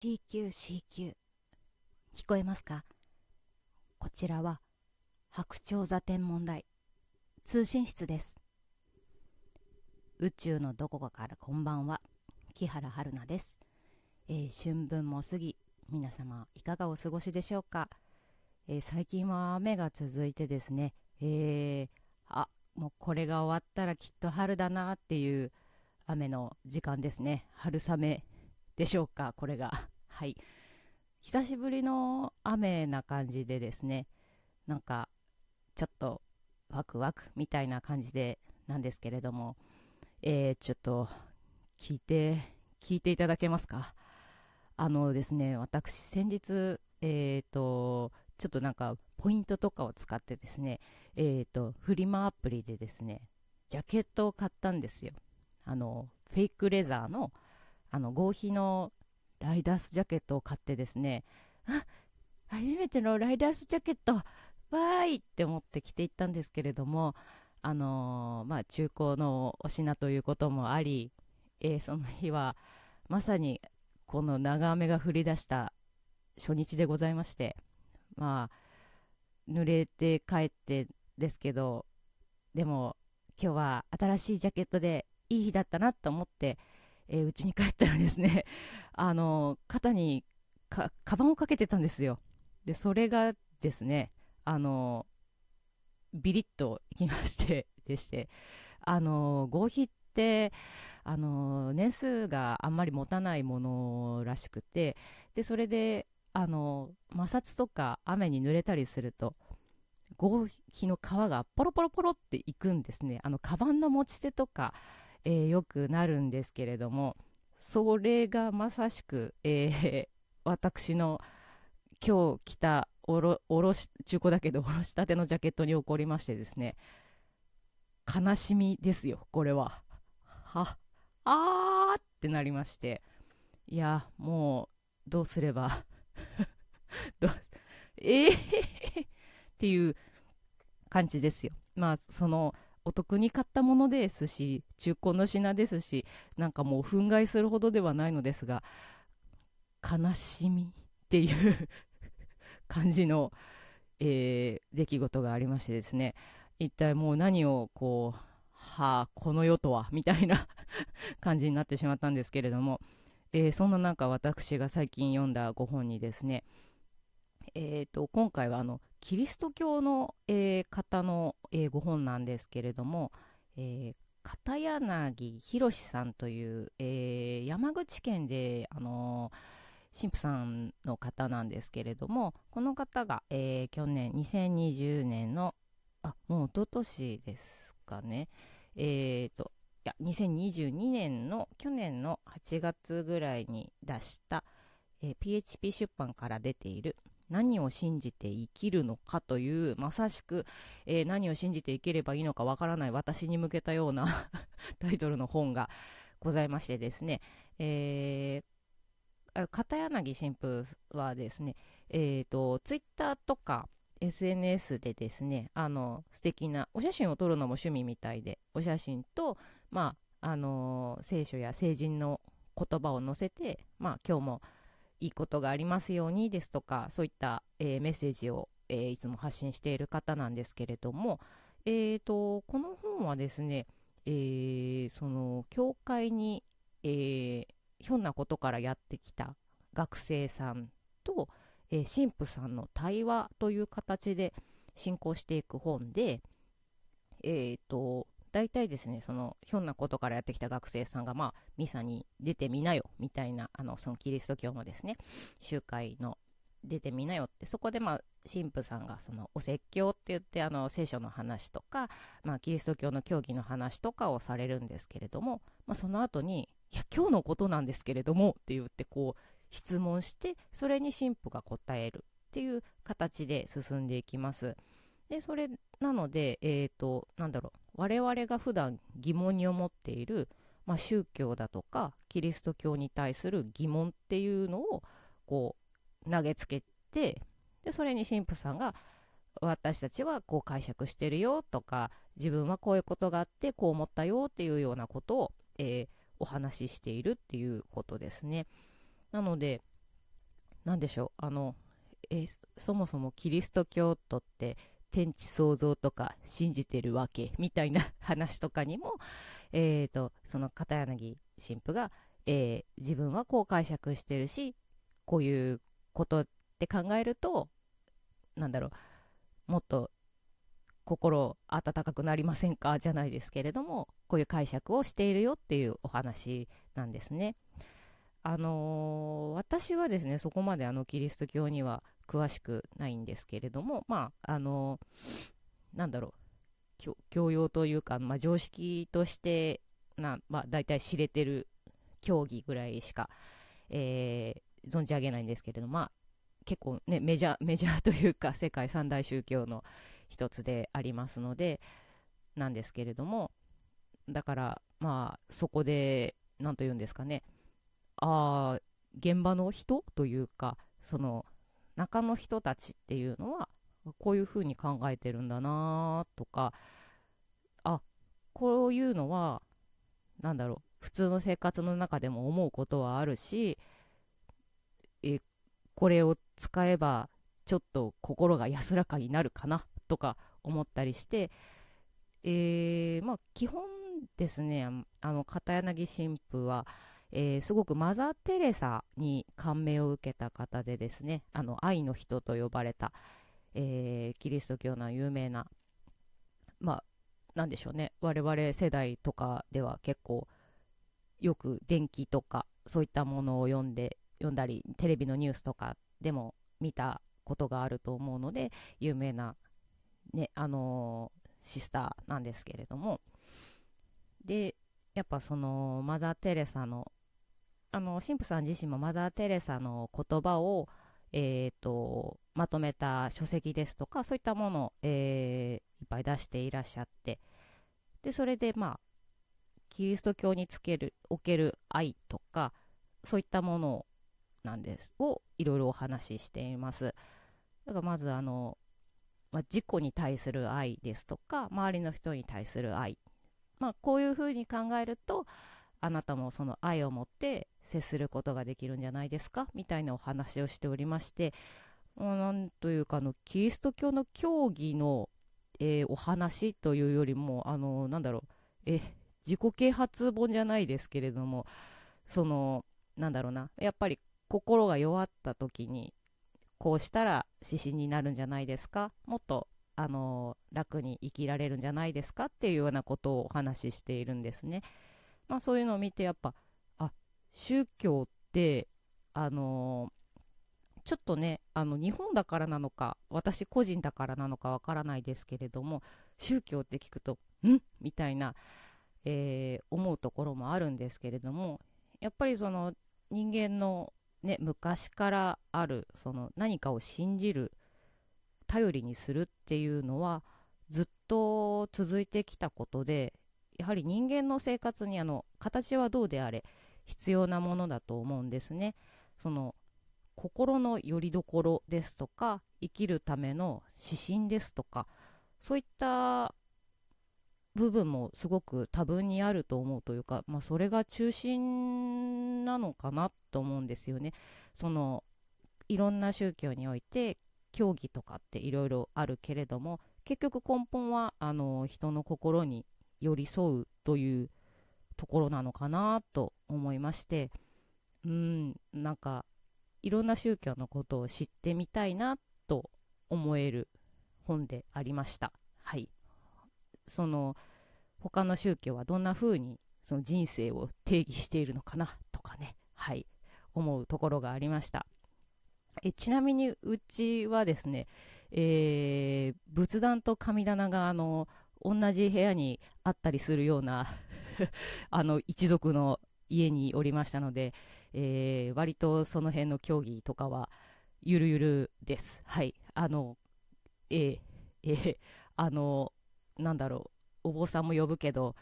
CQCQ 聞こえますか？こちらは白鳥座天文台。通信室です。宇宙のどこかからこんばんは。木原春菜です、えー、春分も過ぎ皆様いかがお過ごしでしょうか、えー、最近は雨が続いてですね、えー、あもうこれが終わったらきっと春だなっていう雨の時間ですね。春雨。でしょうかこれが。はい。久しぶりの雨な感じでですねなんかちょっとワクワクみたいな感じでなんですけれどもえー、ちょっと聞いて聞いていただけますか？あのですね私先日えっ、ー、とちょっとなんかポイントとかを使ってですねえっ、ー、とフリマアプリでですねジャケットを買ったんですよ。あのフェイクレザーのあの合皮のライダースジャケットを買ってですねあ初めてのライダースジャケットわーい！って思って着ていったんですけれどもあのー、まあ、中古のお品ということもあり、えー、その日はまさにこの長雨が降り出した初日でございましてまあ濡れて帰ってですけどでも今日は新しいジャケットでいい日だったなと思ってえー、に帰ったらですね、あの肩にかカバンをかけてたんですよ。で、それがですね、あのビリッといきまして でして、あの合皮って、あの年数があんまり持たないものらしくて、で、それで、あの摩擦とか雨に濡れたりすると、合皮の皮がポロポロポロっていくんですね。あの、カバンの持ち手とか、えー、よくなるんですけれどもそれがまさしく、えー、私の今日着たおろおろし中古だけどおろしたてのジャケットに起こりましてですね悲しみですよこれは。はあーってなりまして。いやもうどうすれば どえー、っていう感じですよ。まあその得に買ったものですし中古の品ですしなんかもう憤慨するほどではないのですが悲しみっていう感じの、えー、出来事がありましてですね。一体もう何をこうはあこの世とはみたいな 感じになってしまったんですけれども、えー、そんな中私が最近読んだご本にですねえーと、今回はあのキリスト教の、えー、方の、えー、ご本なんですけれども、えー、片柳宏さんという、えー、山口県で、あの神父さんの方なんですけれどもこの方が、えー、去年2020年のあもう一昨年ですかね。えっ、ー、といや2022年の去年の8月ぐらいに出した、えー、PHP 出版から出ている何を信じて生きるのかというまさしく、えー、何を信じて生きればいいのかわからない私に向けたような タイトルの本がございましてですね、えー、片柳神父はですね、えーと、ツイッターとか SNS でですねあの素敵なお写真を撮るのも趣味みたいでお写真と、まああの、聖書や聖人の言葉を載せて、まあ、今日もいいことがありますようにですとかそういった、えー、メッセージを、えー、いつも発信している方なんですけれども、えーと、この本はですね、えー、その教会に、えー、ひょんなことからやってきた学生さんと、えー、神父さんの対話という形で進行していく本で、えーと大体ですねそのひょんなことからやってきた学生さんがまあミサに出てみなよみたいなあのそのキリスト教のですね集会の出てみなよってそこでまあ神父さんがそのお説教って言ってあの聖書の話とか、まあ、キリスト教の教義の話とかをされるんですけれども、まあ、その後に「いや今日のことなんですけれども」って言ってこう質問してそれに神父が答えるっていう形で進んでいきます。でそれなので、えーと、なんだろう我々が普段疑問に思っている、まあ、宗教だとかキリスト教に対する疑問っていうのをこう投げつけてでそれに神父さんが私たちはこう解釈してるよとか自分はこういうことがあってこう思ったよっていうようなことを、えー、お話ししているっていうことですね。なので何でしょうあのえそもそもキリスト教徒って天地創造とか信じてるわけみたいな話とかにも、えーと、その片柳神父が、えー、自分はこう解釈してるしこういうことって考えるとなんだろうもっと心温かくなりませんか？じゃないですけれどもこういう解釈をしているよっていうお話なんですね。あのー、私はですねそこまであのキリスト教には詳しくないんですけれどもまああのー、なんだろう教養というか、まあ、常識としてな、まあ、大体知れてる競技ぐらいしか、えー、存じ上げないんですけれども、まあ、結構ねメジャー メジャーというか世界三大宗教の一つでありますのでなんですけれどもだからまあそこで何と言うんですかねあ現場の人というかその中の人たちっていうのはこういうふうに考えてるんだなとかあこういうのは何だろう普通の生活の中でも思うことはあるしえこれを使えばちょっと心が安らかになるかなとか思ったりして、えー、まあ、基本ですねあの片柳神父は、えー、すごくマザー・テレサに感銘を受けた方でですねあの愛の人と呼ばれた、えー、キリスト教の有名なまあなんでしょうね我々世代とかでは結構よく電気とかそういったものを読んで読んだりテレビのニュースとかでも見たことがあると思うので有名なね、あのー、シスターなんですけれども、で、やっぱそのマザー・テレサの、あの、神父さん自身もマザー・テレサの言葉を、えーと、まとめた書籍ですとか、そういったものを、えー、いっぱい出していらっしゃって、で、それでまあ、キリスト教につける、おける愛とか、そういったものなんです、をいろいろお話ししています。だからまずあの、まあ、自己に対する愛ですとか周りの人に対する愛、まあ、こういうふうに考えるとあなたもその愛を持って接することができるんじゃないですか？みたいなお話をしておりましてなんというかあのキリスト教の教義の、えー、お話というよりもあのなんだろうえ自己啓発本じゃないですけれどもそのなんだろうなやっぱり心が弱った時にこうしたら指針になるんじゃないですか？もっとあの楽に生きられるんじゃないですか？っていうようなことをお話ししているんですね。まあ、そういうのを見てやっぱ宗教ってあのちょっとねあの日本だからなのか私個人だからなのかわからないですけれども宗教って聞くとん？みたいな、えー、思うところもあるんですけれどもやっぱりその人間のね、昔からあるその何かを信じる頼りにするっていうのはずっと続いてきたことでやはり人間の生活にあの形はどうであれ必要なものだと思うんですね。その心の拠り所ですとか生きるための指針ですとかそういった部分もすごく多分にあると思うというか、まあ、それが中心なのかなと思うんですよね。そのいろんな宗教において教義とかっていろいろあるけれども結局根本はあの人の心に寄り添うというところなのかなと思いましてうんなんかいろんな宗教のことを知ってみたいなと思える本でありました。はい。その他の宗教はどんな風にその人生を定義しているのかなとかね。はい。思うところがありました。えちなみにうちはですね、えー、仏壇と神棚があの同じ部屋にあったりするような あの一族の家におりましたので、えー、割とその辺の競技とかはゆるゆるです。はい。あの、えー、えー、あの、なんだろうお坊さんも呼ぶけど、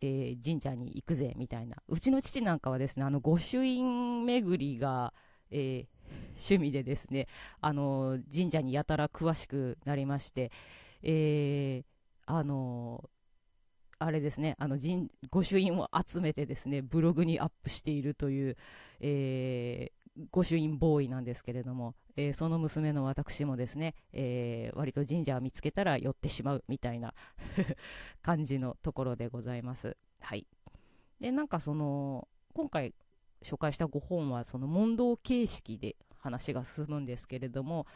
えー、神社に行くぜみたいなうちの父なんかはですねあの御朱印巡りが、えー、趣味でですねあの神社にやたら詳しくなりまして、えー、あのあれですねあの御朱印を集めてですねブログにアップしているという、えー、御朱印ボーイなんですけれども、えー、その娘の私もですね、えー、割と神社を見つけたら寄ってしまうみたいな 感じのところでございます。はい。で、なんかその、今回紹介した5本はその問答形式で話が進むんですけれども、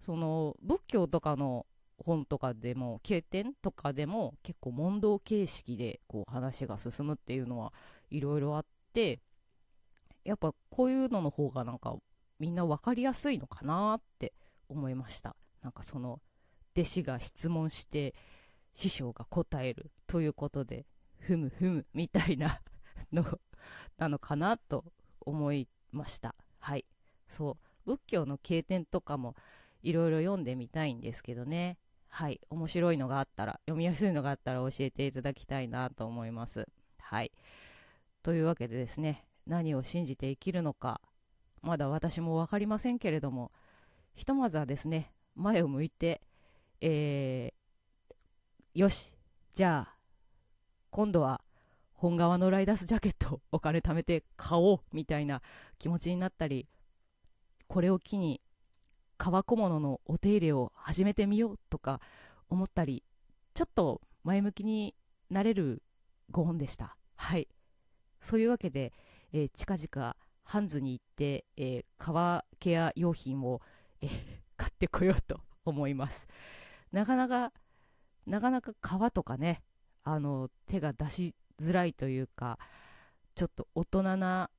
その仏教とかの本とかでも、経典とかでも結構問答形式でこう話が進むっていうのはいろいろあって、やっぱこういうのの方がなんかみんな分かりやすいのかなって思いました。なんかその弟子が質問して師匠が答えるということでふむふむみたいな のなのかなと思いました。はい。そう。仏教の経典とかもいろいろ読んでみたいんですけどね。はい面白いのがあったら読みやすいのがあったら教えていただきたいなと思います。はい。というわけでですね何を信じて生きるのかまだ私も分かりませんけれどもひとまずはですね前を向いて、えー、よしじゃあ今度は本革のライダースジャケットお金貯めて買おうみたいな気持ちになったりこれを機に革小物のお手入れを始めてみようとか思ったりちょっと前向きになれる5本でした。はい。そういうわけで、えー、近々ハンズに行って、えー、革ケア用品を、えー、買ってこようと思います。なかなかなかなか革とかねあの手が出しづらいというかちょっと大人な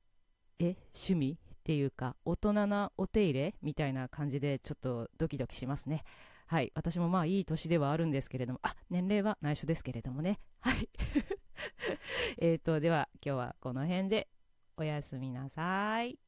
え趣味っていうか大人なお手入れみたいな感じでちょっとドキドキしますね。はい私もまあいい年ではあるんですけれどもあ年齢は内緒ですけれどもね。はい。えっとでは今日はこの辺でおやすみなさい。